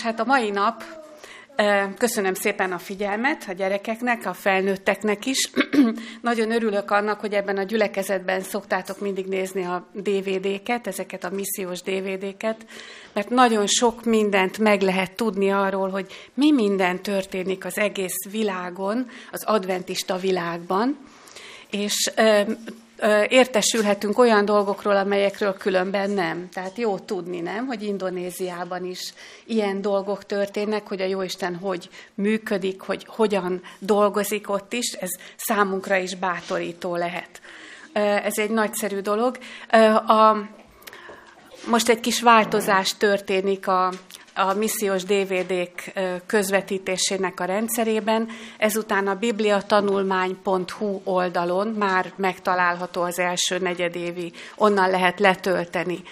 És hát a mai nap Köszönöm szépen a figyelmet a gyerekeknek, a felnőtteknek is. Nagyon örülök annak, hogy ebben a gyülekezetben szoktátok mindig nézni a DVD-ket, ezeket a missziós DVD-ket, mert nagyon sok mindent meg lehet tudni arról, hogy mi minden történik az egész világon, az adventista világban, és értesülhetünk olyan dolgokról, amelyekről különben nem. Tehát jó tudni, nem, hogy Indonéziában is ilyen dolgok történnek, hogy a Jóisten hogy működik, hogy hogyan dolgozik ott is, ez számunkra is bátorító lehet. Ez egy nagyszerű dolog. A, most egy kis változás történik a, a missziós DVD-k közvetítésének a rendszerében. Ezután a bibliatanulmány.hu oldalon már megtalálható az első negyedévi, onnan lehet letölteni.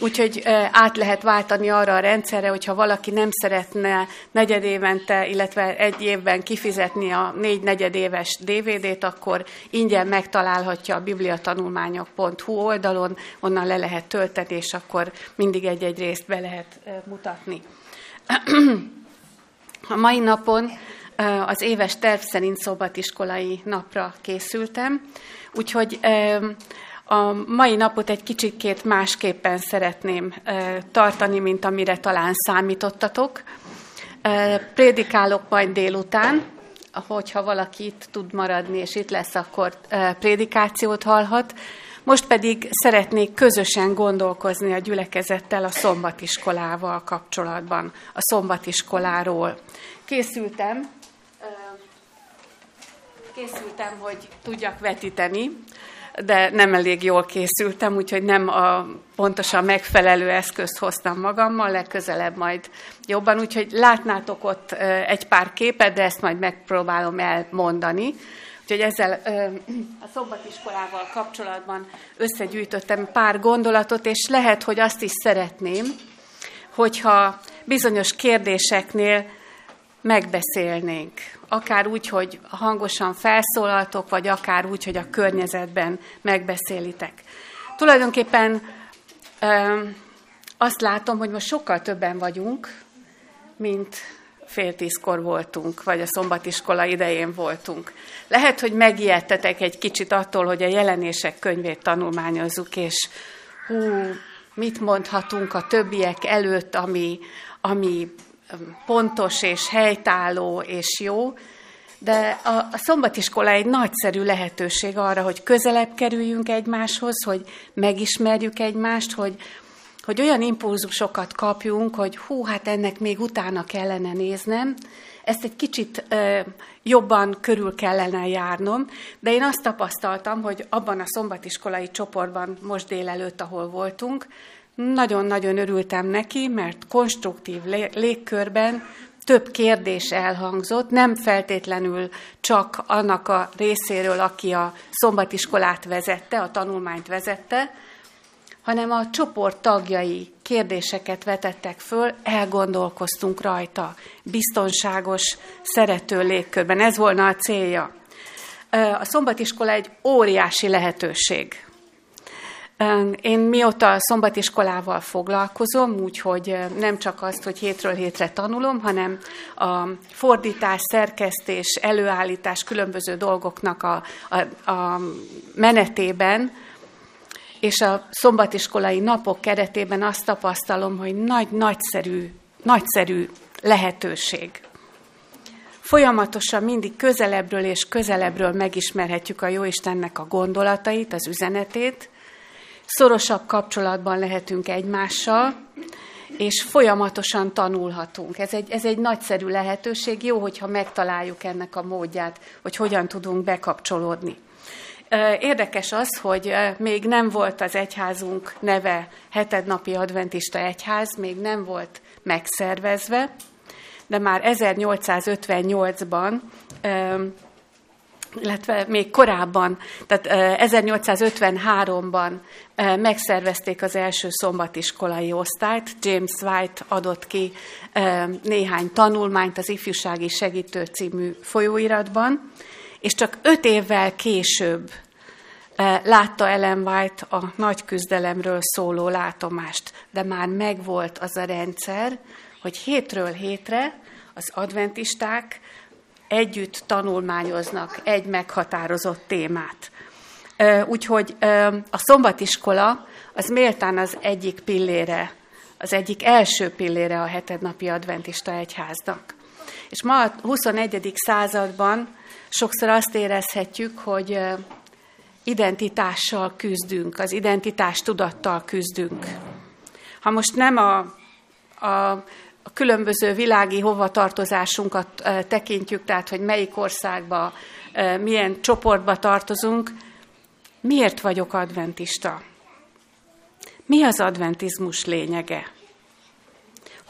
Úgyhogy át lehet váltani arra a rendszerre, hogyha valaki nem szeretne negyedévente, illetve egy évben kifizetni a négy negyedéves DVD-t, akkor ingyen megtalálhatja a bibliatanulmányok.hu oldalon, onnan le lehet tölteni, és akkor mindig egy-egy részt be lehet mutatni. A mai napon az éves terv szerint szobatiskolai napra készültem, úgyhogy a mai napot egy kicsikét másképpen szeretném tartani, mint amire talán számítottatok. Prédikálok majd délután, hogyha valaki itt tud maradni, és itt lesz, akkor prédikációt hallhat. Most pedig szeretnék közösen gondolkozni a gyülekezettel a szombatiskolával kapcsolatban, a szombatiskoláról. Készültem, készültem, hogy tudjak vetíteni, de nem elég jól készültem, úgyhogy nem a pontosan megfelelő eszközt hoztam magammal, legközelebb majd jobban, úgyhogy látnátok ott egy pár képet, de ezt majd megpróbálom elmondani. Úgyhogy ezzel a szombatiskolával kapcsolatban összegyűjtöttem pár gondolatot, és lehet, hogy azt is szeretném, hogyha bizonyos kérdéseknél megbeszélnénk. Akár úgy, hogy hangosan felszólaltok, vagy akár úgy, hogy a környezetben megbeszélitek. Tulajdonképpen azt látom, hogy most sokkal többen vagyunk, mint fél tízkor voltunk, vagy a szombatiskola idején voltunk. Lehet, hogy megijedtetek egy kicsit attól, hogy a jelenések könyvét tanulmányozzuk, és hú, mit mondhatunk a többiek előtt, ami, ami pontos és helytálló és jó, de a, a szombatiskola egy nagyszerű lehetőség arra, hogy közelebb kerüljünk egymáshoz, hogy megismerjük egymást, hogy, hogy olyan impulzusokat kapjunk, hogy hú, hát ennek még utána kellene néznem, ezt egy kicsit ö, jobban körül kellene járnom, de én azt tapasztaltam, hogy abban a szombatiskolai csoportban most délelőtt, ahol voltunk, nagyon-nagyon örültem neki, mert konstruktív légkörben több kérdés elhangzott, nem feltétlenül csak annak a részéről, aki a szombatiskolát vezette, a tanulmányt vezette, hanem a csoport tagjai kérdéseket vetettek föl, elgondolkoztunk rajta, biztonságos, szerető légkörben. Ez volna a célja. A szombatiskola egy óriási lehetőség. Én mióta a szombatiskolával foglalkozom, úgyhogy nem csak azt, hogy hétről hétre tanulom, hanem a fordítás, szerkesztés, előállítás különböző dolgoknak a, a, a menetében, és a szombatiskolai napok keretében azt tapasztalom, hogy nagy, nagyszerű, nagyszerű lehetőség. Folyamatosan mindig közelebbről és közelebbről megismerhetjük a Jóistennek a gondolatait, az üzenetét, szorosabb kapcsolatban lehetünk egymással, és folyamatosan tanulhatunk. Ez egy, ez egy nagyszerű lehetőség, jó, hogyha megtaláljuk ennek a módját, hogy hogyan tudunk bekapcsolódni. Érdekes az, hogy még nem volt az egyházunk neve hetednapi adventista egyház, még nem volt megszervezve, de már 1858-ban illetve még korábban, tehát 1853-ban megszervezték az első szombatiskolai osztályt. James White adott ki néhány tanulmányt az Ifjúsági Segítő című folyóiratban, és csak öt évvel később látta Ellen White a nagy küzdelemről szóló látomást, de már megvolt az a rendszer, hogy hétről hétre az adventisták együtt tanulmányoznak egy meghatározott témát. Úgyhogy a szombatiskola az méltán az egyik pillére, az egyik első pillére a hetednapi adventista egyháznak. És ma a 21. században sokszor azt érezhetjük, hogy identitással küzdünk, az identitás tudattal küzdünk. Ha most nem a, a, a különböző világi hovatartozásunkat tekintjük, tehát hogy melyik országba, milyen csoportba tartozunk, miért vagyok adventista? Mi az adventizmus lényege?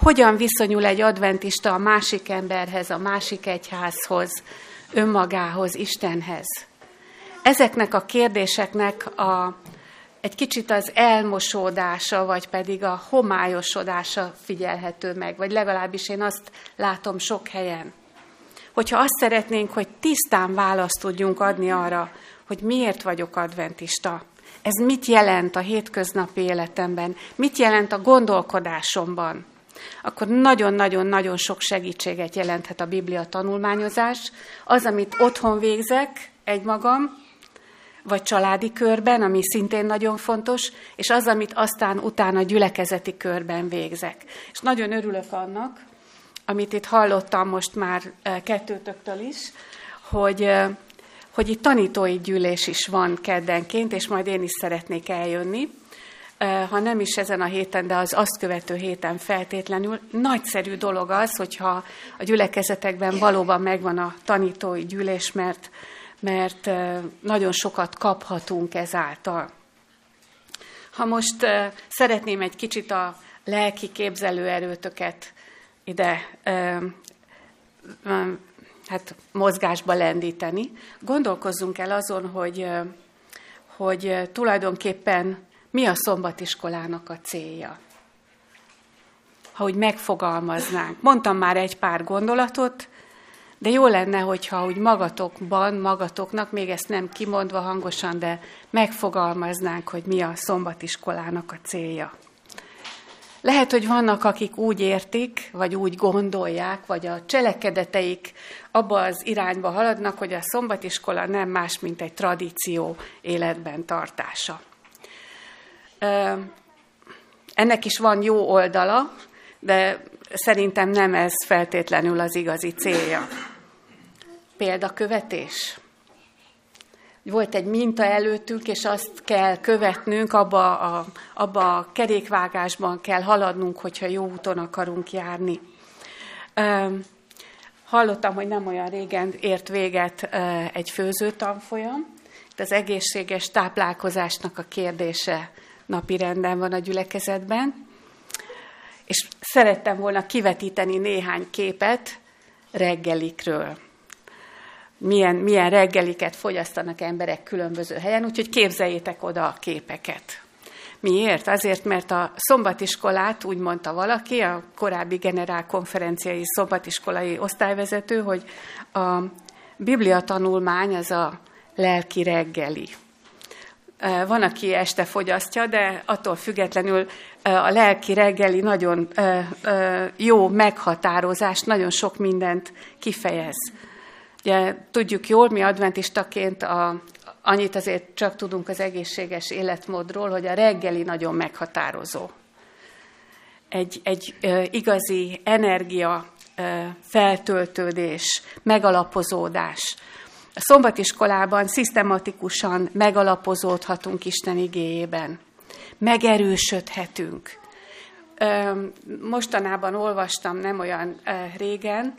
Hogyan viszonyul egy adventista a másik emberhez, a másik egyházhoz, önmagához, Istenhez? Ezeknek a kérdéseknek a, egy kicsit az elmosódása, vagy pedig a homályosodása figyelhető meg, vagy legalábbis én azt látom sok helyen. Hogyha azt szeretnénk, hogy tisztán választ tudjunk adni arra, hogy miért vagyok adventista, ez mit jelent a hétköznapi életemben, mit jelent a gondolkodásomban, akkor nagyon-nagyon-nagyon sok segítséget jelenthet a Biblia tanulmányozás. Az, amit otthon végzek egymagam, vagy családi körben, ami szintén nagyon fontos, és az, amit aztán utána gyülekezeti körben végzek. És nagyon örülök annak, amit itt hallottam most már eh, kettőtöktől is, hogy eh, hogy itt tanítói gyűlés is van keddenként, és majd én is szeretnék eljönni, ha nem is ezen a héten, de az azt követő héten feltétlenül. Nagyszerű dolog az, hogyha a gyülekezetekben valóban megvan a tanítói gyűlés, mert, mert nagyon sokat kaphatunk ezáltal. Ha most szeretném egy kicsit a lelki képzelőerőtöket ide hát mozgásba lendíteni. Gondolkozzunk el azon, hogy, hogy tulajdonképpen mi a szombatiskolának a célja. Ha úgy megfogalmaznánk. Mondtam már egy pár gondolatot, de jó lenne, hogyha úgy magatokban, magatoknak, még ezt nem kimondva hangosan, de megfogalmaznánk, hogy mi a szombatiskolának a célja. Lehet, hogy vannak, akik úgy értik, vagy úgy gondolják, vagy a cselekedeteik abba az irányba haladnak, hogy a szombatiskola nem más, mint egy tradíció életben tartása. Ennek is van jó oldala, de szerintem nem ez feltétlenül az igazi célja. Példakövetés volt egy minta előttünk, és azt kell követnünk, abba a, abba a kerékvágásban kell haladnunk, hogyha jó úton akarunk járni. Hallottam, hogy nem olyan régen ért véget egy főzőtanfolyam, de az egészséges táplálkozásnak a kérdése napi renden van a gyülekezetben, és szerettem volna kivetíteni néhány képet reggelikről milyen, milyen reggeliket fogyasztanak emberek különböző helyen, úgyhogy képzeljétek oda a képeket. Miért? Azért, mert a szombatiskolát, úgy mondta valaki, a korábbi generálkonferenciai szombatiskolai osztályvezető, hogy a Biblia tanulmány az a lelki reggeli. Van, aki este fogyasztja, de attól függetlenül a lelki reggeli nagyon jó meghatározás, nagyon sok mindent kifejez. Ugye tudjuk jól, mi adventistaként a, annyit azért csak tudunk az egészséges életmódról, hogy a reggeli nagyon meghatározó. Egy, egy igazi energia feltöltődés, megalapozódás. A szombatiskolában szisztematikusan megalapozódhatunk Isten igéjében. Megerősödhetünk. Mostanában olvastam nem olyan régen,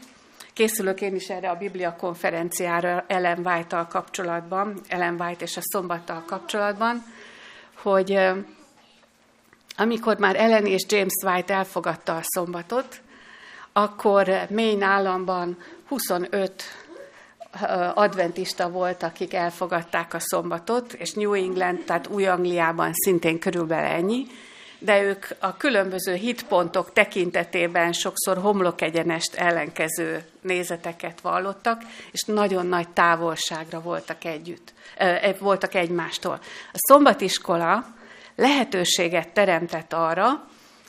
Készülök én is erre a Biblia konferenciára Ellen White-tal kapcsolatban, Ellen White és a szombattal kapcsolatban, hogy amikor már Ellen és James White elfogadta a szombatot, akkor Maine államban 25 adventista volt, akik elfogadták a szombatot, és New England, tehát Új-Angliában szintén körülbelül ennyi, de ők a különböző hitpontok tekintetében sokszor homlokegyenest ellenkező nézeteket vallottak, és nagyon nagy távolságra voltak együtt, voltak egymástól. A szombatiskola lehetőséget teremtett arra,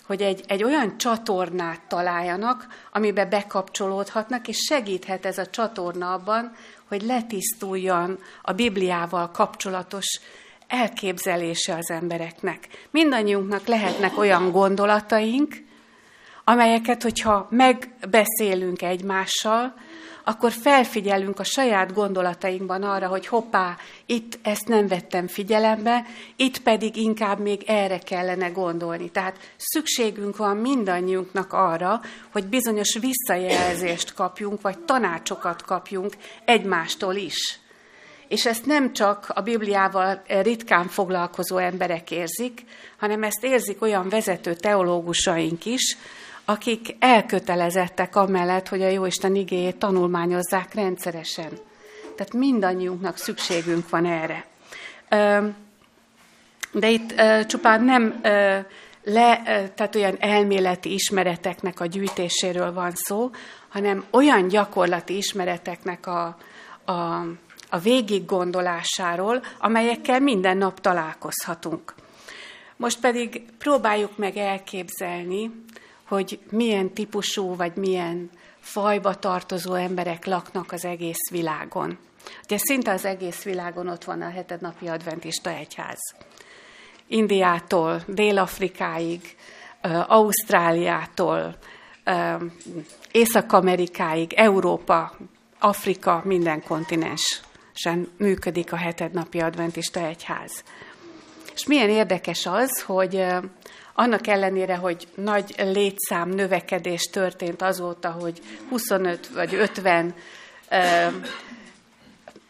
hogy egy, egy olyan csatornát találjanak, amibe bekapcsolódhatnak, és segíthet ez a csatorna abban, hogy letisztuljon a Bibliával kapcsolatos elképzelése az embereknek. Mindannyiunknak lehetnek olyan gondolataink, amelyeket, hogyha megbeszélünk egymással, akkor felfigyelünk a saját gondolatainkban arra, hogy hoppá, itt ezt nem vettem figyelembe, itt pedig inkább még erre kellene gondolni. Tehát szükségünk van mindannyiunknak arra, hogy bizonyos visszajelzést kapjunk, vagy tanácsokat kapjunk egymástól is. És ezt nem csak a Bibliával ritkán foglalkozó emberek érzik, hanem ezt érzik olyan vezető teológusaink is, akik elkötelezettek amellett, hogy a Jóisten igéjét tanulmányozzák rendszeresen. Tehát mindannyiunknak szükségünk van erre. De itt csupán nem le, tehát olyan elméleti ismereteknek a gyűjtéséről van szó, hanem olyan gyakorlati ismereteknek a, a, a végig gondolásáról, amelyekkel minden nap találkozhatunk. Most pedig próbáljuk meg elképzelni, hogy milyen típusú vagy milyen fajba tartozó emberek laknak az egész világon. Ugye szinte az egész világon ott van a hetednapi adventista egyház. Indiától, Dél-Afrikáig, Ausztráliától, Észak-Amerikáig, Európa, Afrika, minden kontinensen működik a hetednapi adventista egyház. És milyen érdekes az, hogy annak ellenére, hogy nagy létszám növekedés történt azóta, hogy 25 vagy 50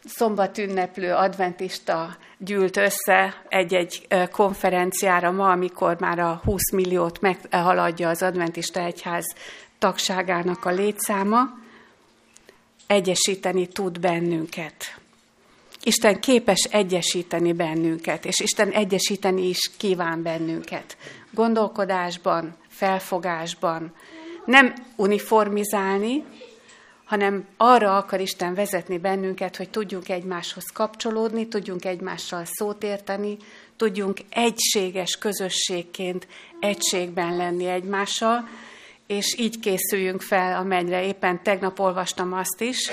szombatünneplő adventista gyűlt össze egy-egy konferenciára ma, amikor már a 20 milliót meghaladja az adventista egyház tagságának a létszáma, egyesíteni tud bennünket. Isten képes egyesíteni bennünket, és Isten egyesíteni is kíván bennünket. Gondolkodásban, felfogásban. Nem uniformizálni, hanem arra akar Isten vezetni bennünket, hogy tudjunk egymáshoz kapcsolódni, tudjunk egymással szót érteni, tudjunk egységes közösségként egységben lenni egymással, és így készüljünk fel a mennyre. Éppen tegnap olvastam azt is,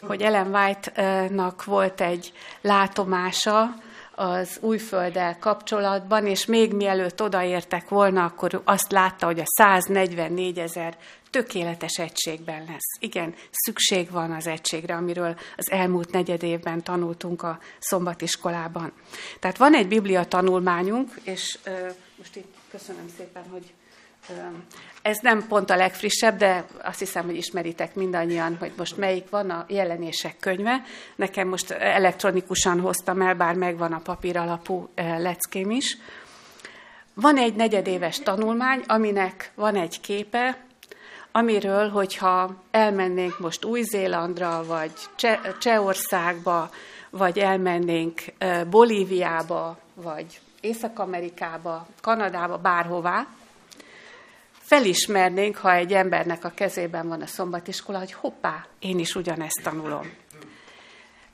hogy Ellen White-nak volt egy látomása az újfölddel kapcsolatban, és még mielőtt odaértek volna, akkor azt látta, hogy a 144 ezer tökéletes egységben lesz. Igen, szükség van az egységre, amiről az elmúlt negyed évben tanultunk a szombatiskolában. Tehát van egy biblia tanulmányunk, és uh, most itt köszönöm szépen, hogy ez nem pont a legfrissebb, de azt hiszem, hogy ismeritek mindannyian, hogy most melyik van a jelenések könyve. Nekem most elektronikusan hoztam el, bár megvan a papír alapú leckém is. Van egy negyedéves tanulmány, aminek van egy képe, amiről, hogyha elmennénk most Új-Zélandra, vagy Csehországba, vagy elmennénk Bolíviába, vagy Észak-Amerikába, Kanadába, bárhová, felismernénk, ha egy embernek a kezében van a szombatiskola, hogy hoppá, én is ugyanezt tanulom.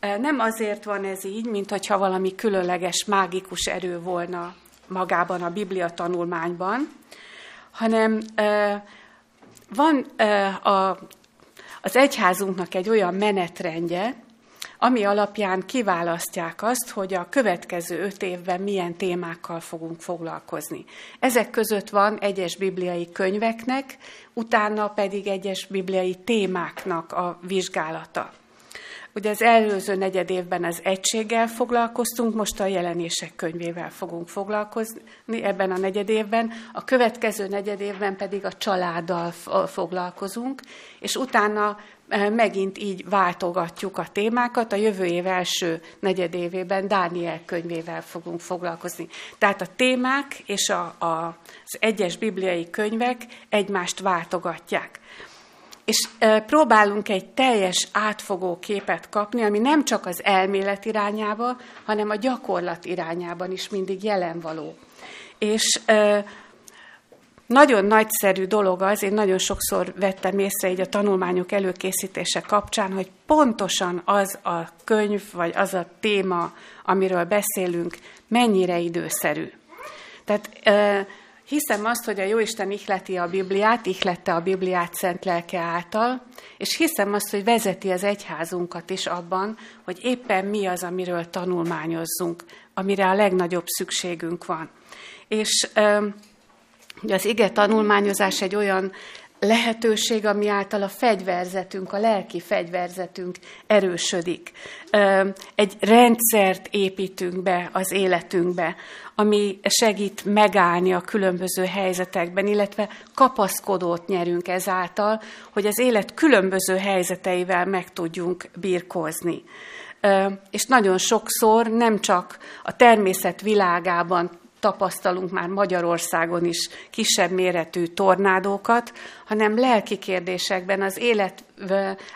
Nem azért van ez így, mint hogyha valami különleges, mágikus erő volna magában a Biblia tanulmányban, hanem van az egyházunknak egy olyan menetrendje, ami alapján kiválasztják azt, hogy a következő öt évben milyen témákkal fogunk foglalkozni. Ezek között van egyes bibliai könyveknek, utána pedig egyes bibliai témáknak a vizsgálata. Ugye az előző negyed évben az egységgel foglalkoztunk, most a jelenések könyvével fogunk foglalkozni ebben a negyed évben, a következő negyed évben pedig a családdal foglalkozunk, és utána megint így váltogatjuk a témákat. A jövő év első negyedévében Dániel könyvével fogunk foglalkozni. Tehát a témák és a, a, az egyes bibliai könyvek egymást váltogatják. És próbálunk egy teljes átfogó képet kapni, ami nem csak az elmélet irányába, hanem a gyakorlat irányában is mindig jelen való. És nagyon nagyszerű dolog az, én nagyon sokszor vettem észre így a tanulmányok előkészítése kapcsán, hogy pontosan az a könyv, vagy az a téma, amiről beszélünk, mennyire időszerű. Tehát Hiszem azt, hogy a Jóisten ihleti a Bibliát, ihlette a Bibliát szent lelke által, és hiszem azt, hogy vezeti az egyházunkat is abban, hogy éppen mi az, amiről tanulmányozzunk, amire a legnagyobb szükségünk van. És az ige tanulmányozás egy olyan lehetőség, ami által a fegyverzetünk, a lelki fegyverzetünk erősödik. Egy rendszert építünk be az életünkbe, ami segít megállni a különböző helyzetekben, illetve kapaszkodót nyerünk ezáltal, hogy az élet különböző helyzeteivel meg tudjunk birkózni. És nagyon sokszor nem csak a természet világában tapasztalunk már Magyarországon is kisebb méretű tornádókat, hanem lelki kérdésekben, az élet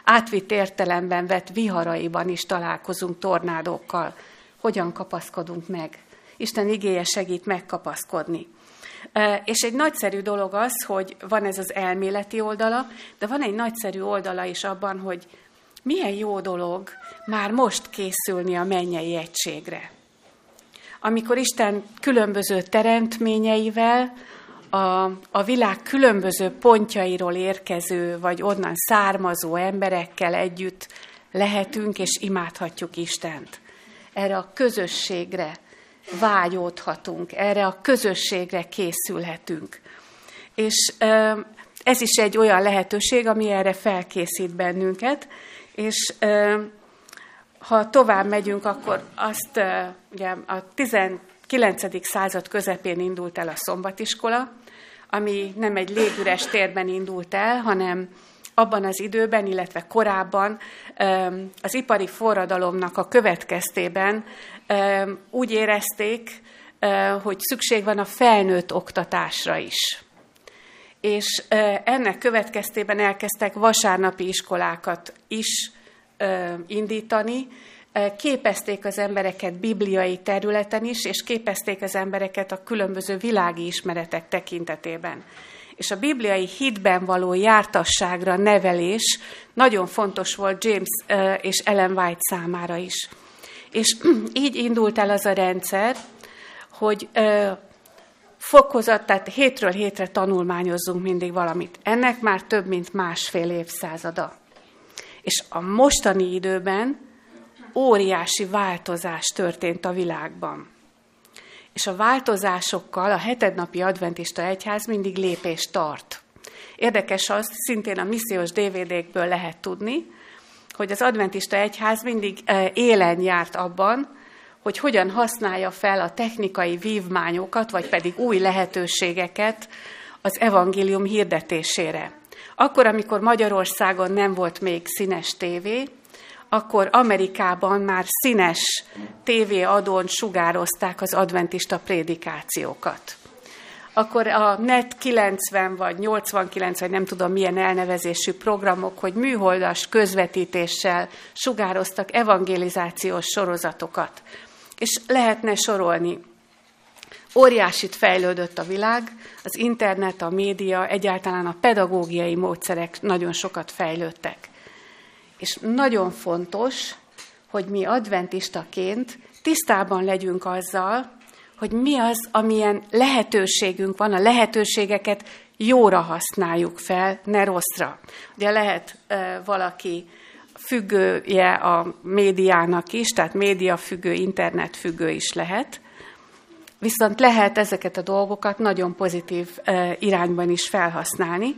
átvitt értelemben vett viharaiban is találkozunk tornádókkal. Hogyan kapaszkodunk meg? Isten igéje segít megkapaszkodni. És egy nagyszerű dolog az, hogy van ez az elméleti oldala, de van egy nagyszerű oldala is abban, hogy milyen jó dolog már most készülni a mennyei egységre amikor Isten különböző teremtményeivel, a, a világ különböző pontjairól érkező, vagy onnan származó emberekkel együtt lehetünk és imádhatjuk Istent. Erre a közösségre vágyódhatunk, erre a közösségre készülhetünk. És ez is egy olyan lehetőség, ami erre felkészít bennünket, és ha tovább megyünk, akkor azt ugye a 19. század közepén indult el a szombatiskola, ami nem egy légüres térben indult el, hanem abban az időben, illetve korábban az ipari forradalomnak a következtében úgy érezték, hogy szükség van a felnőtt oktatásra is. És ennek következtében elkezdtek vasárnapi iskolákat is indítani, képezték az embereket bibliai területen is, és képezték az embereket a különböző világi ismeretek tekintetében. És a bibliai hitben való jártasságra nevelés nagyon fontos volt James és Ellen White számára is. És így indult el az a rendszer, hogy fokozat, tehát hétről hétre tanulmányozzunk mindig valamit. Ennek már több mint másfél évszázada. És a mostani időben óriási változás történt a világban. És a változásokkal a hetednapi adventista egyház mindig lépést tart. Érdekes az, szintén a missziós DVD-kből lehet tudni, hogy az adventista egyház mindig e, élen járt abban, hogy hogyan használja fel a technikai vívmányokat, vagy pedig új lehetőségeket az evangélium hirdetésére. Akkor, amikor Magyarországon nem volt még színes tévé, akkor Amerikában már színes tévéadón sugározták az adventista prédikációkat. Akkor a NET 90 vagy 89, vagy nem tudom milyen elnevezésű programok, hogy műholdas közvetítéssel sugároztak evangelizációs sorozatokat. És lehetne sorolni Óriásit fejlődött a világ, az internet, a média, egyáltalán a pedagógiai módszerek nagyon sokat fejlődtek. És nagyon fontos, hogy mi adventistaként tisztában legyünk azzal, hogy mi az, amilyen lehetőségünk van, a lehetőségeket jóra használjuk fel, ne rosszra. Ugye lehet e, valaki függője a médiának is, tehát média függő, internet függő is lehet, Viszont lehet ezeket a dolgokat nagyon pozitív irányban is felhasználni.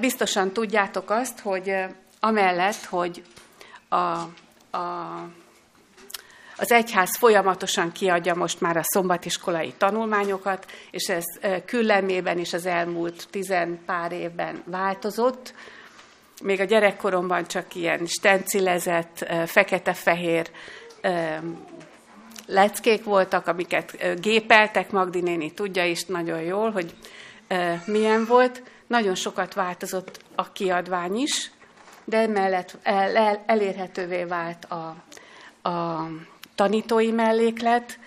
Biztosan tudjátok azt, hogy amellett, hogy a, a, az egyház folyamatosan kiadja most már a szombatiskolai tanulmányokat, és ez küllemében is az elmúlt tizen pár évben változott. Még a gyerekkoromban csak ilyen stencilezett, fekete-fehér leckék voltak, amiket gépeltek, Magdi néni tudja is nagyon jól, hogy milyen volt. Nagyon sokat változott a kiadvány is, de emellett elérhetővé vált a, a tanítói melléklet,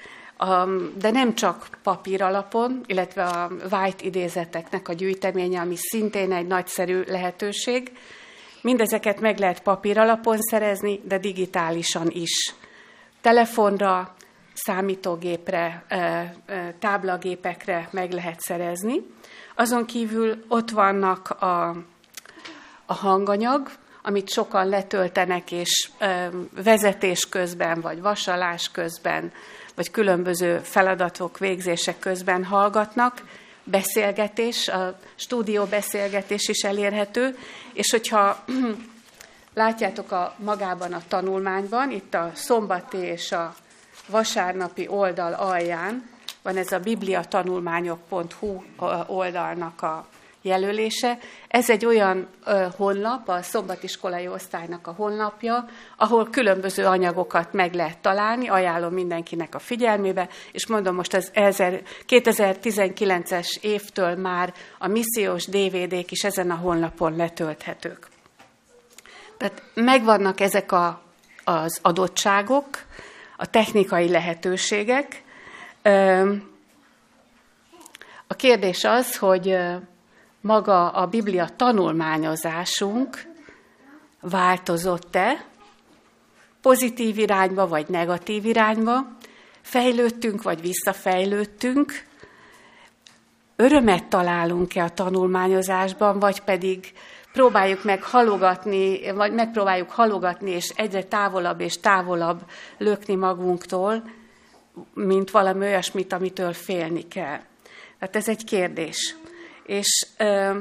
de nem csak papír alapon, illetve a White idézeteknek a gyűjteménye, ami szintén egy nagyszerű lehetőség. Mindezeket meg lehet papír alapon szerezni, de digitálisan is. Telefonra, számítógépre, táblagépekre meg lehet szerezni. Azon kívül ott vannak a, a hanganyag, amit sokan letöltenek, és vezetés közben, vagy vasalás közben, vagy különböző feladatok végzések közben hallgatnak, beszélgetés, a stúdió beszélgetés is elérhető, és hogyha látjátok a magában a tanulmányban, itt a szombati és a vasárnapi oldal alján van ez a bibliatanulmányok.hu oldalnak a jelölése. Ez egy olyan ö, honlap, a szombatiskolai osztálynak a honlapja, ahol különböző anyagokat meg lehet találni, ajánlom mindenkinek a figyelmébe, és mondom most az 2019-es évtől már a missziós DVD-k is ezen a honlapon letölthetők. Tehát megvannak ezek a, az adottságok, a technikai lehetőségek. A kérdés az, hogy maga a Biblia tanulmányozásunk változott-e, pozitív irányba vagy negatív irányba, fejlődtünk vagy visszafejlődtünk, örömet találunk-e a tanulmányozásban, vagy pedig próbáljuk meg halogatni, vagy megpróbáljuk halogatni, és egyre távolabb és távolabb lökni magunktól, mint valami olyasmit, amitől félni kell. Tehát ez egy kérdés. És ö,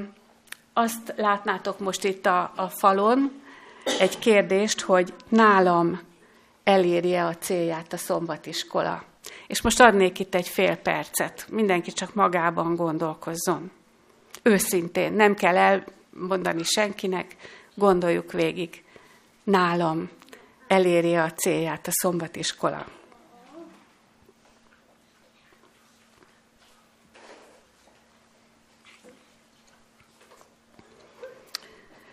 azt látnátok most itt a, a falon, egy kérdést, hogy nálam elérje a célját a szombatiskola. És most adnék itt egy fél percet. Mindenki csak magában gondolkozzon. Őszintén, nem kell elmondani senkinek, gondoljuk végig. Nálam elérje a célját a szombatiskola.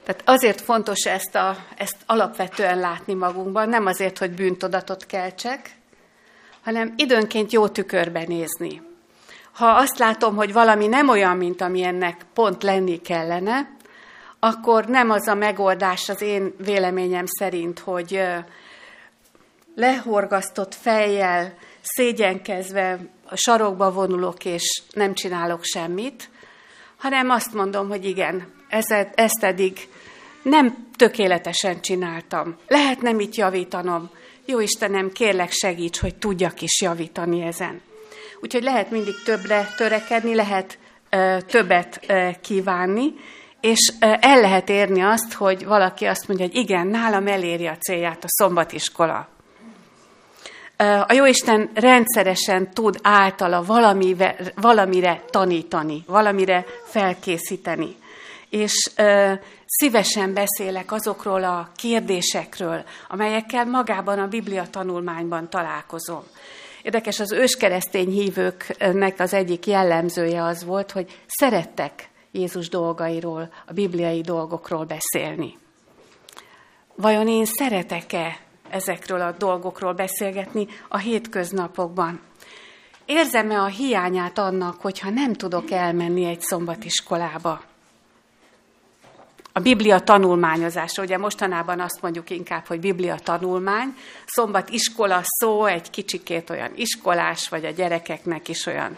Tehát azért fontos ezt, a, ezt alapvetően látni magunkban, nem azért, hogy bűntudatot keltsek, hanem időnként jó tükörbe nézni. Ha azt látom, hogy valami nem olyan, mint ami ennek pont lenni kellene, akkor nem az a megoldás az én véleményem szerint, hogy lehorgasztott fejjel, szégyenkezve a sarokba vonulok és nem csinálok semmit, hanem azt mondom, hogy igen, ezt eddig nem tökéletesen csináltam. Lehet nem itt javítanom. Jó Istenem, kérlek segíts, hogy tudjak is javítani ezen. Úgyhogy lehet mindig többre törekedni, lehet ö, többet ö, kívánni, és el lehet érni azt, hogy valaki azt mondja, hogy igen, nálam eléri a célját a szombatiskola. A Jóisten rendszeresen tud általa valamire, valamire tanítani, valamire felkészíteni. És szívesen beszélek azokról a kérdésekről, amelyekkel magában a Biblia tanulmányban találkozom. Érdekes, az őskeresztény hívőknek az egyik jellemzője az volt, hogy szerettek Jézus dolgairól, a bibliai dolgokról beszélni. Vajon én szeretek-e ezekről a dolgokról beszélgetni a hétköznapokban? Érzem-e a hiányát annak, hogyha nem tudok elmenni egy szombatiskolába? a Biblia tanulmányozása. Ugye mostanában azt mondjuk inkább, hogy Biblia tanulmány. Szombat iskola szó, egy kicsikét olyan iskolás, vagy a gyerekeknek is olyan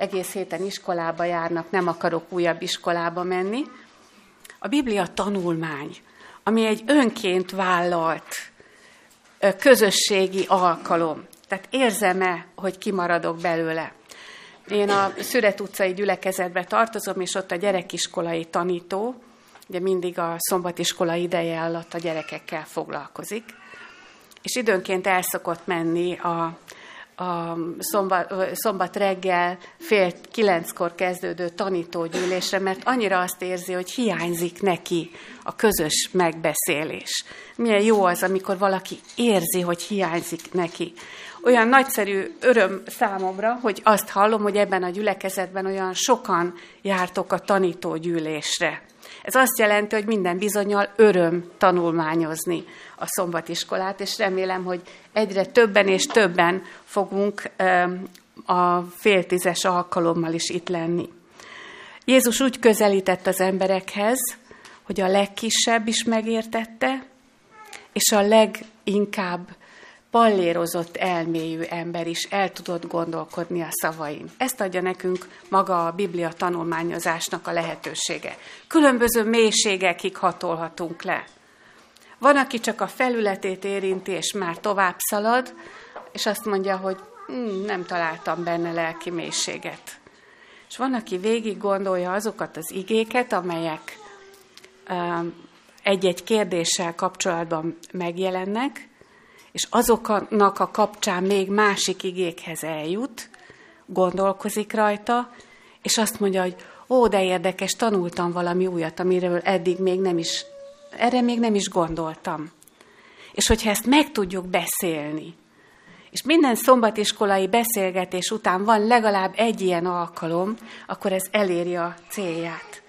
egész héten iskolába járnak, nem akarok újabb iskolába menni. A Biblia tanulmány, ami egy önként vállalt közösségi alkalom. Tehát érzem-e, hogy kimaradok belőle? Én a Szüret utcai gyülekezetbe tartozom, és ott a gyerekiskolai tanító, ugye mindig a szombatiskola ideje alatt a gyerekekkel foglalkozik, és időnként el szokott menni a, a szombat, szombat reggel fél kilenckor kezdődő tanítógyűlésre, mert annyira azt érzi, hogy hiányzik neki a közös megbeszélés. Milyen jó az, amikor valaki érzi, hogy hiányzik neki. Olyan nagyszerű öröm számomra, hogy azt hallom, hogy ebben a gyülekezetben olyan sokan jártok a tanítógyűlésre. Ez azt jelenti, hogy minden bizonyal öröm tanulmányozni a szombatiskolát, és remélem, hogy egyre többen és többen fogunk a féltízes alkalommal is itt lenni. Jézus úgy közelített az emberekhez, hogy a legkisebb is megértette, és a leginkább pallérozott elméjű ember is el tudott gondolkodni a szavain. Ezt adja nekünk maga a Biblia tanulmányozásnak a lehetősége. Különböző mélységekig hatolhatunk le. Van, aki csak a felületét érinti, és már tovább szalad, és azt mondja, hogy hm, nem találtam benne lelki mélységet. És van, aki végig gondolja azokat az igéket, amelyek egy-egy kérdéssel kapcsolatban megjelennek, és azoknak a kapcsán még másik igékhez eljut, gondolkozik rajta, és azt mondja, hogy ó, de érdekes, tanultam valami újat, amiről eddig még nem is, erre még nem is gondoltam. És hogyha ezt meg tudjuk beszélni, és minden szombatiskolai beszélgetés után van legalább egy ilyen alkalom, akkor ez eléri a célját.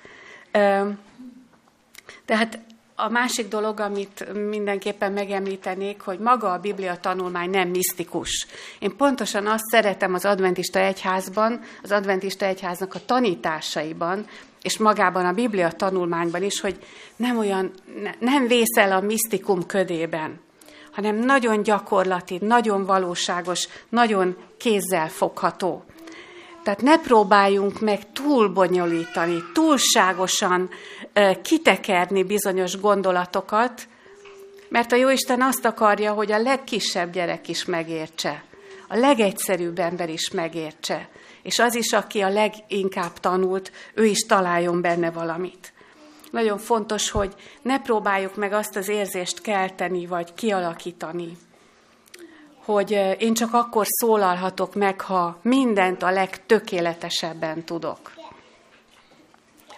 Tehát a másik dolog, amit mindenképpen megemlítenék, hogy maga a Biblia tanulmány nem misztikus. Én pontosan azt szeretem az adventista egyházban, az adventista egyháznak a tanításaiban, és magában a Biblia tanulmányban is, hogy nem olyan, nem vészel a misztikum ködében, hanem nagyon gyakorlati, nagyon valóságos, nagyon kézzel fogható. Tehát ne próbáljunk meg túlbonyolítani, túlságosan kitekerni bizonyos gondolatokat, mert a Jóisten azt akarja, hogy a legkisebb gyerek is megértse, a legegyszerűbb ember is megértse, és az is, aki a leginkább tanult, ő is találjon benne valamit. Nagyon fontos, hogy ne próbáljuk meg azt az érzést kelteni, vagy kialakítani, hogy én csak akkor szólalhatok meg, ha mindent a legtökéletesebben tudok.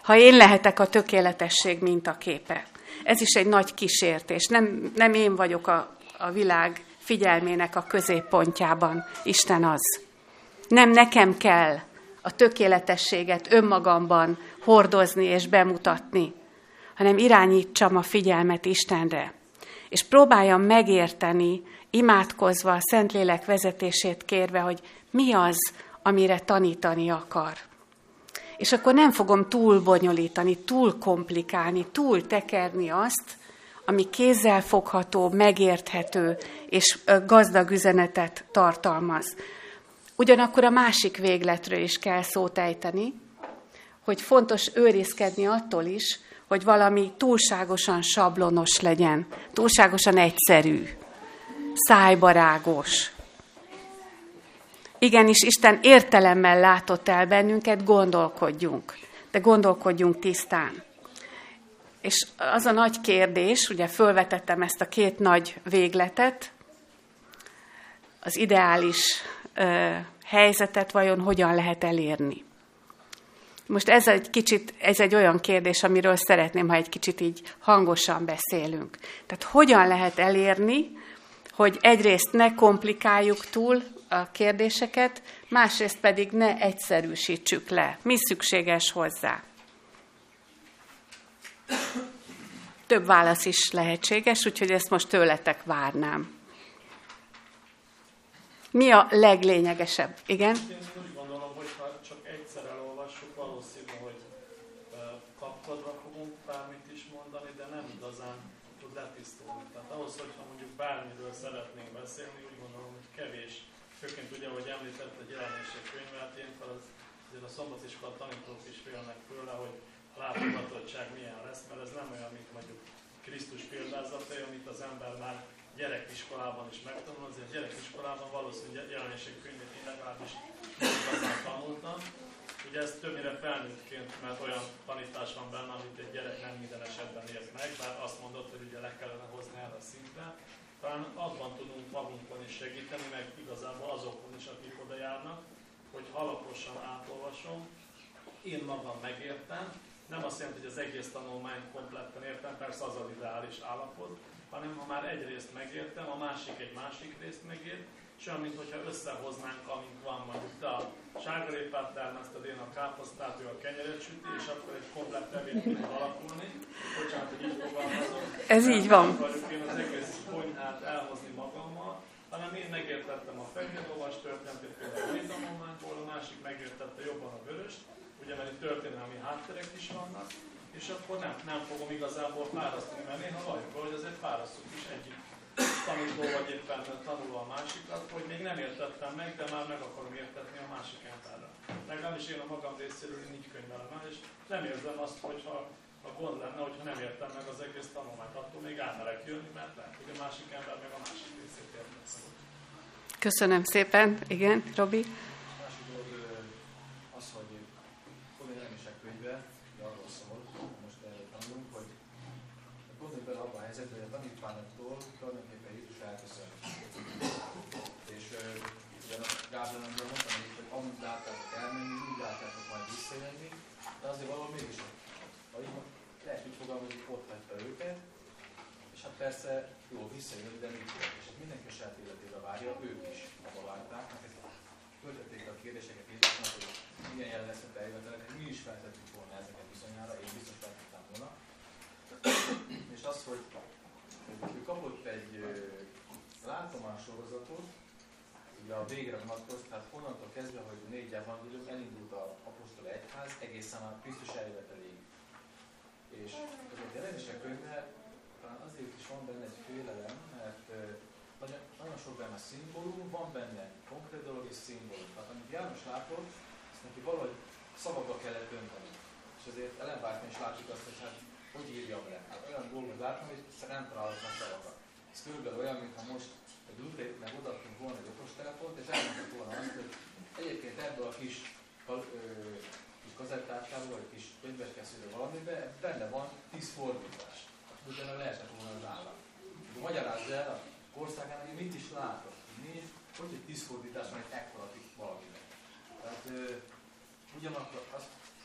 Ha én lehetek a tökéletesség mintaképe. Ez is egy nagy kísértés. Nem, nem én vagyok a, a világ figyelmének a középpontjában. Isten az. Nem nekem kell a tökéletességet önmagamban hordozni és bemutatni, hanem irányítsam a figyelmet Istenre. És próbáljam megérteni, imádkozva, a Szentlélek vezetését kérve, hogy mi az, amire tanítani akar. És akkor nem fogom túl bonyolítani, túl komplikálni, túl tekerni azt, ami kézzel fogható, megérthető és gazdag üzenetet tartalmaz. Ugyanakkor a másik végletről is kell szót ejteni, hogy fontos őrizkedni attól is, hogy valami túlságosan sablonos legyen, túlságosan egyszerű, szájbarágos. Igenis, Isten értelemmel látott el bennünket, gondolkodjunk, de gondolkodjunk tisztán. És az a nagy kérdés, ugye fölvetettem ezt a két nagy végletet, az ideális helyzetet vajon hogyan lehet elérni. Most ez egy kicsit, ez egy olyan kérdés, amiről szeretném, ha egy kicsit így hangosan beszélünk. Tehát hogyan lehet elérni, hogy egyrészt ne komplikáljuk túl a kérdéseket, másrészt pedig ne egyszerűsítsük le. Mi szükséges hozzá? Több válasz is lehetséges, úgyhogy ezt most tőletek várnám. Mi a leglényegesebb? Igen? Én úgy gondolom, hogy ha csak egyszer elolvassuk, valószínű, hogy kapkodva fogunk bármit is mondani, de nem igazán tud letisztulni. Tehát ahhoz, hogyha mondjuk bármiről szeretnénk beszélni, úgy gondolom, hogy kevés. Főként ugye, ahogy említett a jelenések könyvet, én fel az, azért a szombatiskola tanítók is félnek tőle, hogy a látogatottság milyen lesz, mert ez nem olyan, mint mondjuk Krisztus példázatai, amit az ember már gyerekiskolában is megtanul, azért gyerekiskolában valószínűleg jelenések könyvét én legalábbis igazán tanultam. Ugye ez többnyire felnőttként, mert olyan tanítás van benne, amit egy gyerek nem minden esetben ért meg, bár azt mondott, hogy ugye le kellene hozni erre a szintre. Talán abban tudunk magunkon is segíteni, meg igazából azokon is, akik oda járnak, hogy halakosan átolvasom, én magam megértem, nem azt jelenti, hogy az egész tanulmányt kompletten értem, persze az az ideális állapot, hanem ha már egy részt megértem, a másik egy másik részt megért, és olyan, mintha összehoznánk, amink van mondjuk, te a sárgarépát termeszted, én a káposztát, ő a kenyeret süti, és akkor egy komplett evét tud alakulni. Bocsánat, hogy így fogalmazom. Ez így van. Nem akarjuk én az egész konyhát elhozni magammal, hanem én megértettem a fehér lovas történetét például a tanulmányból, a másik megértette jobban a vöröst, ugye mert itt történelmi hátterek is vannak, és akkor nem, nem fogom igazából fárasztani, mert néha valljuk hogy azért fárasztunk is egyik tanító vagy éppen tanuló a másikat, hogy még nem értettem meg, de már meg akarom értetni a másik emberre. Legalábbis én a magam részéről így könyvelem el, és nem érzem azt, hogyha a gond lenne, hogyha nem értem meg az egész tanulmányt, attól még elmerek jönni, mert lehet, hogy a másik ember meg a másik részét értem. Köszönöm szépen. Igen, Robi? Persze jó visszajön, de mit És mindenki a saját életébe várja, ők is abba várták, mert ezt föltették a kérdéseket Jézusnak, hogy milyen jelen lesz a eljövetelek, mi is feltettük volna ezeket bizonyára, én biztos feltettem volna. És az, hogy ő kapott egy látomás sorozatot, ugye a végre vonatkozott, tehát onnantól kezdve, hogy négy evangélium elindult a apostol egyház egészen a Krisztus eljöveteléig. És a jelenések könyve azért is van benne egy félelem, mert nagyon, nagyon sok benne szimbólum, van benne konkrét dolog és szimbólum. Tehát amit János látott, azt neki valahogy szavakba kellett önteni. És azért Ellen is látjuk azt, hogy hát hogy írjam le. Hát olyan dolgot látom, hogy nem találok a szavakat. Ez körülbelül olyan, mintha most egy útrétnek odaadtunk volna egy okostelefont, és elmondtuk volna azt, hogy egyébként ebből a kis, kis kazettásából, vagy kis könyveskeszőről valamiben benne van 10 fordítás utána lehetett volna az állam. Magyarázz el a országán, hogy mit is látott, mi, hogy egy tízfordítás van egy ekkora valaminek. Tehát ö, ugyanakkor az,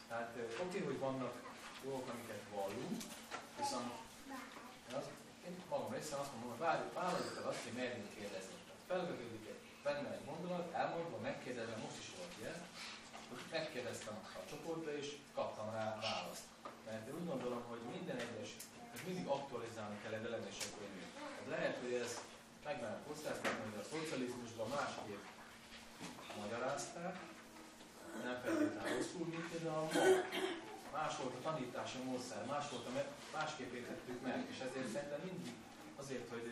tehát oké, okay, hogy vannak dolgok, amiket vallunk, viszont az, én magam részen azt mondom, hogy vállaljuk el azt, hogy merjünk kérdezni. Felvetődik benne egy mondalat, elmondva, megkérdezve, most is volt ilyen, hogy megkérdeztem a csoportra, és kaptam rá választ. Mert én úgy gondolom, hogy minden egyes mindig aktualizálni kell egy elemések könyvét. Lehet, hogy ez megmehet hozzáteszem, hogy a szocializmusban másképp magyarázták, nem feltétlenül rosszul, mint például ma. Más volt a tanítási módszer, más volt a másképp értettük meg, és ezért szerintem mindig azért, hogy,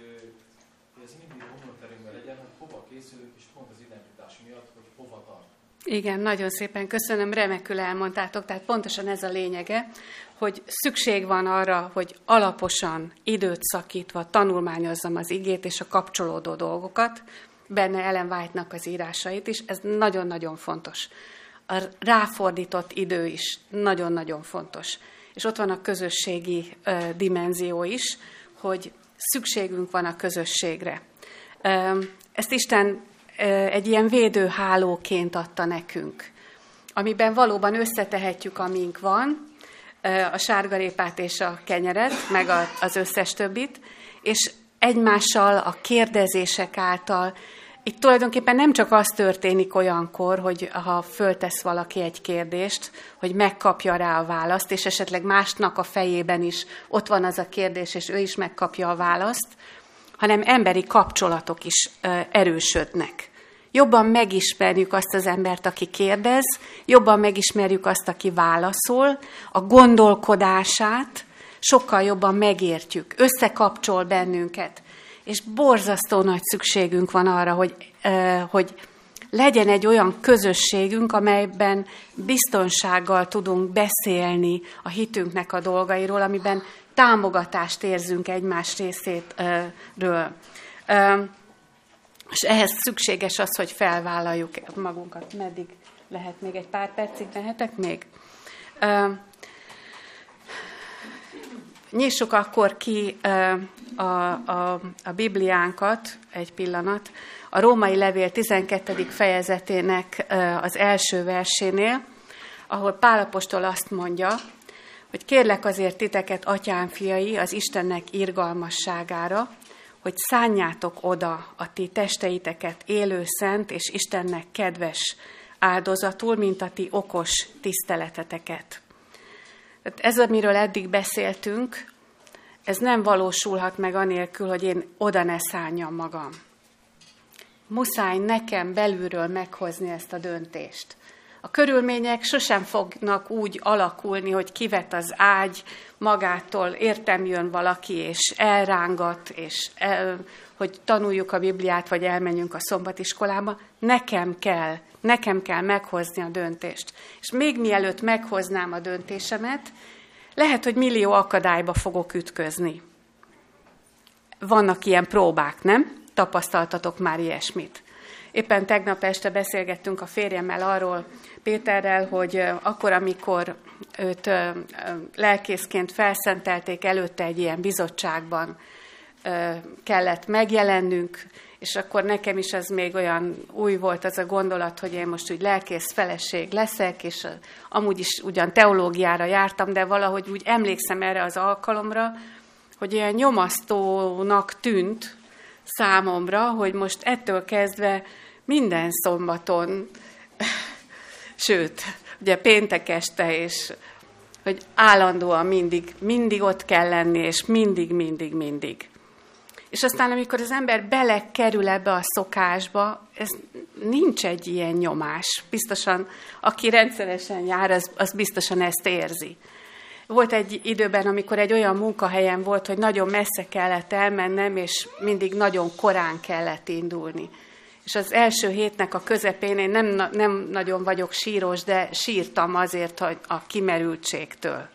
hogy ez mindig homlokterünkben legyen, hogy hova készülünk, és pont az identitás miatt, hogy hova tart. Igen, nagyon szépen köszönöm, remekül elmondtátok, tehát pontosan ez a lényege, hogy szükség van arra, hogy alaposan, időt szakítva tanulmányozzam az igét és a kapcsolódó dolgokat, benne Ellen White-nak az írásait is, ez nagyon-nagyon fontos. A ráfordított idő is nagyon-nagyon fontos. És ott van a közösségi dimenzió is, hogy szükségünk van a közösségre. Ezt Isten egy ilyen védőhálóként adta nekünk, amiben valóban összetehetjük, amink van, a sárgarépát és a kenyeret, meg az összes többit, és egymással, a kérdezések által, itt tulajdonképpen nem csak az történik olyankor, hogy ha föltesz valaki egy kérdést, hogy megkapja rá a választ, és esetleg másnak a fejében is ott van az a kérdés, és ő is megkapja a választ, hanem emberi kapcsolatok is erősödnek. Jobban megismerjük azt az embert, aki kérdez, jobban megismerjük azt, aki válaszol, a gondolkodását sokkal jobban megértjük, összekapcsol bennünket, és borzasztó nagy szükségünk van arra, hogy, hogy legyen egy olyan közösségünk, amelyben biztonsággal tudunk beszélni a hitünknek a dolgairól, amiben támogatást érzünk egymás részétről. És ehhez szükséges az, hogy felvállaljuk magunkat. Meddig lehet még egy pár percig? Lehetek még? Nyissuk akkor ki a, a, a Bibliánkat egy pillanat. A római levél 12. fejezetének az első versénél, ahol Pálapostól azt mondja, hogy kérlek azért titeket, atyám fiai, az Istennek irgalmasságára, hogy szánjátok oda a ti testeiteket élő, szent és Istennek kedves áldozatul, mint a ti okos tiszteleteteket. Ez, amiről eddig beszéltünk, ez nem valósulhat meg anélkül, hogy én oda ne szálljam magam. Muszáj nekem belülről meghozni ezt a döntést. A körülmények sosem fognak úgy alakulni, hogy kivet az ágy, magától értem jön valaki, és elrángat, és el, hogy tanuljuk a Bibliát, vagy elmenjünk a szombatiskolába. Nekem kell, nekem kell meghozni a döntést. És még mielőtt meghoznám a döntésemet, lehet, hogy millió akadályba fogok ütközni. Vannak ilyen próbák, nem? Tapasztaltatok már ilyesmit. Éppen tegnap este beszélgettünk a férjemmel arról, Péterrel, hogy akkor, amikor őt lelkészként felszentelték előtte egy ilyen bizottságban, kellett megjelennünk, és akkor nekem is ez még olyan új volt az a gondolat, hogy én most úgy lelkész feleség leszek, és amúgy is ugyan teológiára jártam, de valahogy úgy emlékszem erre az alkalomra, hogy olyan nyomasztónak tűnt számomra, hogy most ettől kezdve minden szombaton, sőt, ugye péntek este, és hogy állandóan mindig, mindig ott kell lenni, és mindig, mindig, mindig. És aztán, amikor az ember belekerül ebbe a szokásba, ez nincs egy ilyen nyomás. Biztosan, aki rendszeresen jár, az, az biztosan ezt érzi. Volt egy időben, amikor egy olyan munkahelyen volt, hogy nagyon messze kellett elmennem, és mindig nagyon korán kellett indulni. És az első hétnek a közepén én nem, nem nagyon vagyok síros, de sírtam azért, hogy a kimerültségtől.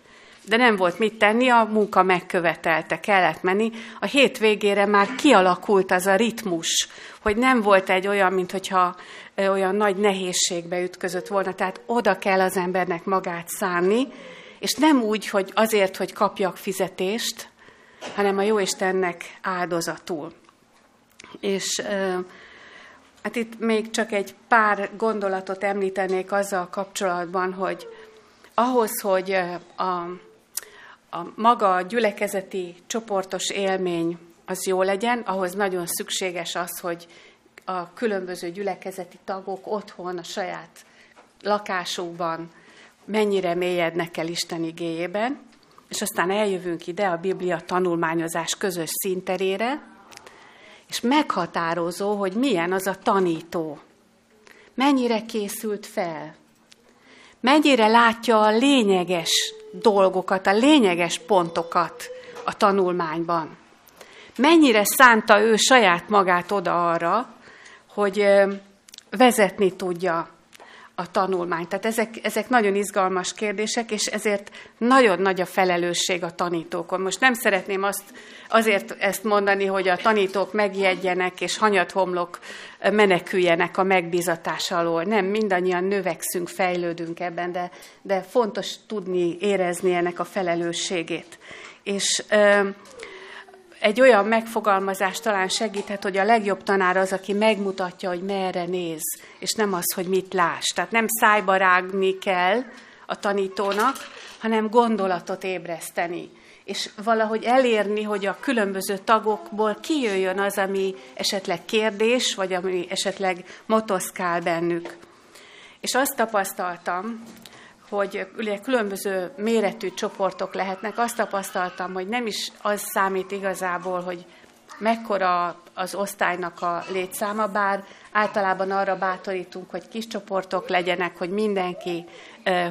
De nem volt mit tenni, a munka megkövetelte, kellett menni. A hét végére már kialakult az a ritmus, hogy nem volt egy olyan, mint hogyha olyan nagy nehézségbe ütközött volna. Tehát oda kell az embernek magát szánni, és nem úgy, hogy azért, hogy kapjak fizetést, hanem a Jóistennek áldozatul. És hát itt még csak egy pár gondolatot említenék azzal kapcsolatban, hogy ahhoz, hogy a, a maga gyülekezeti csoportos élmény az jó legyen, ahhoz nagyon szükséges az, hogy a különböző gyülekezeti tagok otthon, a saját lakásukban mennyire mélyednek el Isten igéjében, és aztán eljövünk ide a Biblia tanulmányozás közös szinterére, és meghatározó, hogy milyen az a tanító. Mennyire készült fel, mennyire látja a lényeges dolgokat, a lényeges pontokat a tanulmányban. Mennyire szánta ő saját magát oda arra, hogy vezetni tudja a tanulmányt. Tehát ezek, ezek nagyon izgalmas kérdések, és ezért nagyon nagy a felelősség a tanítókon. Most nem szeretném azt azért ezt mondani, hogy a tanítók megjegyenek, és hanyathomlok meneküljenek a megbízatás alól. Nem, mindannyian növekszünk, fejlődünk ebben, de, de fontos tudni, érezni ennek a felelősségét. És egy olyan megfogalmazás talán segíthet, hogy a legjobb tanár az, aki megmutatja, hogy merre néz, és nem az, hogy mit láss. Tehát nem szájba rágni kell a tanítónak, hanem gondolatot ébreszteni. És valahogy elérni, hogy a különböző tagokból kijöjjön az, ami esetleg kérdés, vagy ami esetleg motoszkál bennük. És azt tapasztaltam, hogy ugye különböző méretű csoportok lehetnek. Azt tapasztaltam, hogy nem is az számít igazából, hogy mekkora az osztálynak a létszáma, bár általában arra bátorítunk, hogy kis csoportok legyenek, hogy mindenki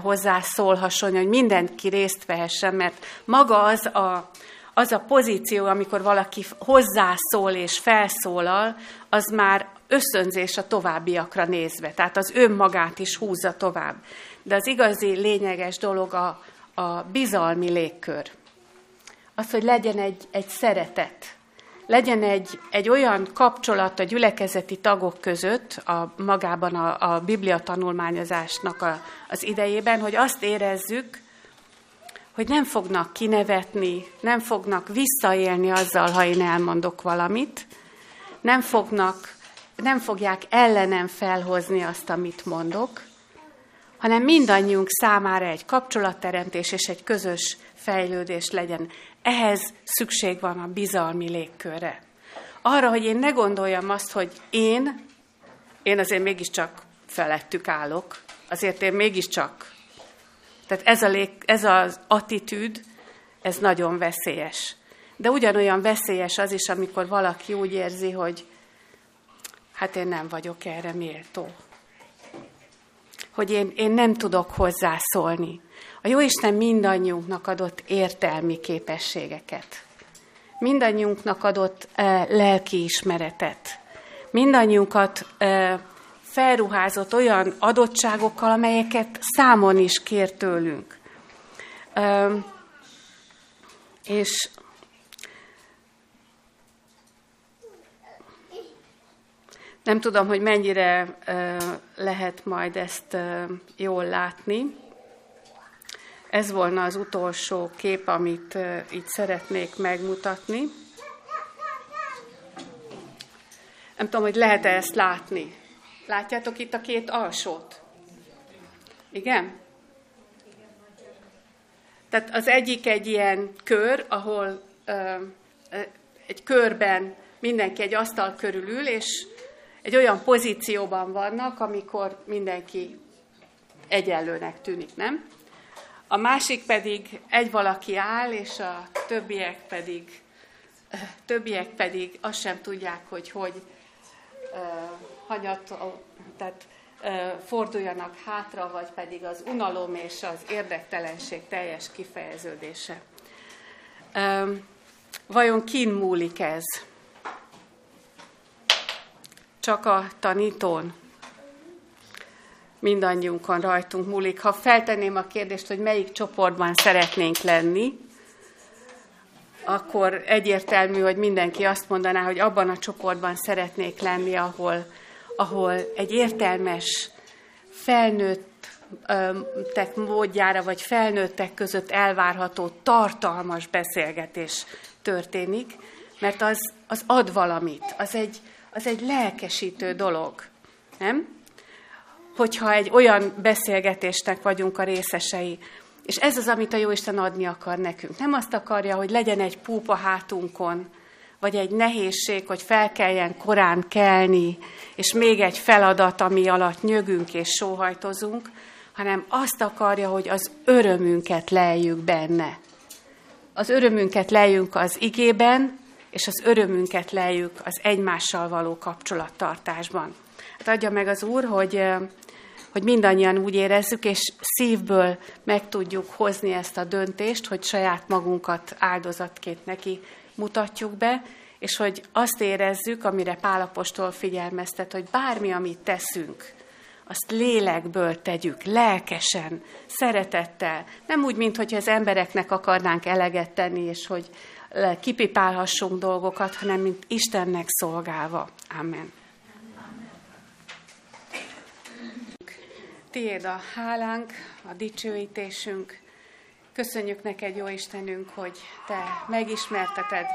hozzászólhasson, hogy mindenki részt vehessen, mert maga az a, az a pozíció, amikor valaki hozzászól és felszólal, az már összönzés a továbbiakra nézve, tehát az önmagát is húzza tovább. De az igazi lényeges dolog a, a bizalmi légkör. Az, hogy legyen egy, egy szeretet, legyen egy, egy olyan kapcsolat a gyülekezeti tagok között, a, magában a, a Biblia tanulmányozásnak a, az idejében, hogy azt érezzük, hogy nem fognak kinevetni, nem fognak visszaélni azzal, ha én elmondok valamit, nem, fognak, nem fogják ellenem felhozni azt, amit mondok, hanem mindannyiunk számára egy kapcsolatteremtés és egy közös fejlődés legyen. Ehhez szükség van a bizalmi légkörre. Arra, hogy én ne gondoljam azt, hogy én, én azért mégiscsak felettük állok, azért én mégiscsak. Tehát ez, a lég, ez az attitűd, ez nagyon veszélyes. De ugyanolyan veszélyes az is, amikor valaki úgy érzi, hogy hát én nem vagyok erre méltó hogy én, én nem tudok hozzászólni. A Jóisten mindannyiunknak adott értelmi képességeket. Mindannyiunknak adott e, lelki ismeretet. Mindannyiunkat e, felruházott olyan adottságokkal, amelyeket számon is kér tőlünk. E, és Nem tudom, hogy mennyire lehet majd ezt jól látni. Ez volna az utolsó kép, amit itt szeretnék megmutatni. Nem tudom, hogy lehet-e ezt látni. Látjátok itt a két alsót? Igen? Tehát az egyik egy ilyen kör, ahol ö, egy körben mindenki egy asztal körül ül, és egy olyan pozícióban vannak, amikor mindenki egyenlőnek tűnik, nem? A másik pedig egy valaki áll, és a többiek pedig, többiek pedig azt sem tudják, hogy hogy uh, hanyat, tehát uh, forduljanak hátra, vagy pedig az unalom és az érdektelenség teljes kifejeződése. Uh, vajon kin múlik ez? Csak a tanítón. Mindannyiunkon rajtunk múlik. Ha feltenném a kérdést, hogy melyik csoportban szeretnénk lenni, akkor egyértelmű, hogy mindenki azt mondaná, hogy abban a csoportban szeretnék lenni, ahol, ahol egy értelmes, felnőttek módjára, vagy felnőttek között elvárható tartalmas beszélgetés történik, mert az, az ad valamit, az egy, az egy lelkesítő dolog, nem? Hogyha egy olyan beszélgetésnek vagyunk a részesei, és ez az, amit a Jóisten adni akar nekünk. Nem azt akarja, hogy legyen egy púpa hátunkon, vagy egy nehézség, hogy fel kelljen korán kelni, és még egy feladat, ami alatt nyögünk és sóhajtozunk, hanem azt akarja, hogy az örömünket leljük benne. Az örömünket lejjünk az igében, és az örömünket lejük az egymással való kapcsolattartásban. Hát adja meg az Úr, hogy, hogy mindannyian úgy érezzük, és szívből meg tudjuk hozni ezt a döntést, hogy saját magunkat áldozatként neki mutatjuk be, és hogy azt érezzük, amire Pálapostól figyelmeztet, hogy bármi, amit teszünk, azt lélekből tegyük, lelkesen, szeretettel. Nem úgy, mintha az embereknek akarnánk eleget tenni, és hogy kipipálhassunk dolgokat, hanem mint Istennek szolgálva. Amen. Tiéd a hálánk, a dicsőítésünk. Köszönjük neked, jó Istenünk, hogy te megismerteted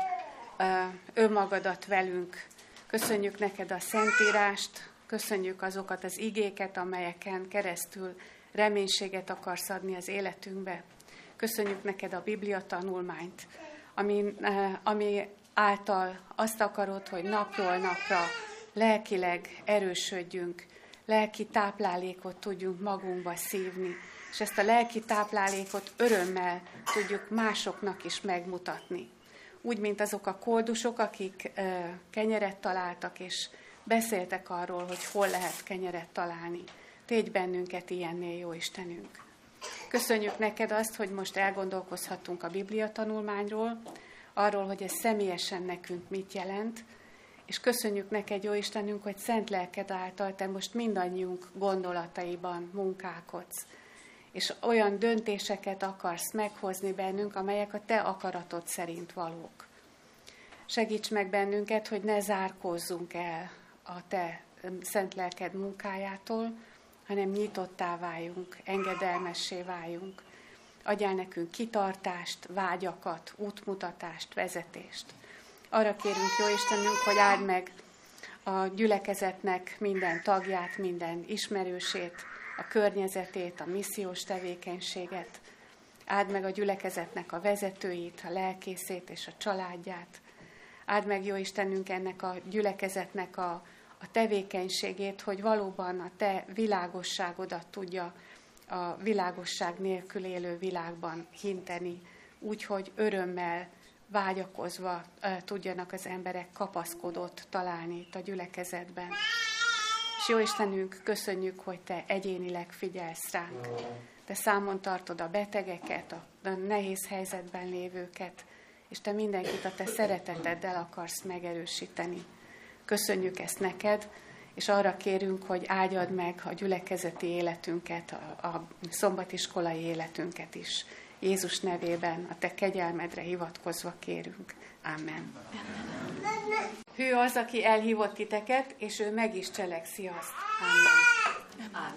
önmagadat velünk. Köszönjük neked a Szentírást, köszönjük azokat az igéket, amelyeken keresztül reménységet akarsz adni az életünkbe. Köszönjük neked a Biblia tanulmányt ami, eh, ami által azt akarod, hogy napról napra lelkileg erősödjünk, lelki táplálékot tudjunk magunkba szívni, és ezt a lelki táplálékot örömmel tudjuk másoknak is megmutatni. Úgy, mint azok a koldusok, akik eh, kenyeret találtak, és beszéltek arról, hogy hol lehet kenyeret találni. Tégy bennünket ilyennél, jó Istenünk! Köszönjük neked azt, hogy most elgondolkozhatunk a Biblia tanulmányról, arról, hogy ez személyesen nekünk mit jelent, és köszönjük neked, jó Istenünk, hogy szent lelked által te most mindannyiunk gondolataiban munkálkodsz, és olyan döntéseket akarsz meghozni bennünk, amelyek a te akaratod szerint valók. Segíts meg bennünket, hogy ne zárkózzunk el a te szent lelked munkájától, hanem nyitottá váljunk, engedelmessé váljunk. Adjál nekünk kitartást, vágyakat, útmutatást, vezetést. Arra kérünk, jó Istenünk, hogy áld meg a gyülekezetnek minden tagját, minden ismerősét, a környezetét, a missziós tevékenységet. Áld meg a gyülekezetnek a vezetőit, a lelkészét és a családját. Áld meg, jó Istenünk, ennek a gyülekezetnek a a tevékenységét, hogy valóban a te világosságodat tudja a világosság nélkül élő világban hinteni, úgyhogy örömmel, vágyakozva tudjanak az emberek kapaszkodót találni itt a gyülekezetben. És jó Istenünk, köszönjük, hogy Te egyénileg figyelsz ránk. Te számon tartod a betegeket, a nehéz helyzetben lévőket, és Te mindenkit a Te szereteteddel akarsz megerősíteni. Köszönjük ezt neked, és arra kérünk, hogy áldjad meg a gyülekezeti életünket, a, a szombatiskolai életünket is. Jézus nevében a Te kegyelmedre hivatkozva kérünk. Amen. Hű az, aki elhívott titeket, és ő meg is cselekszi azt. Amen. Amen.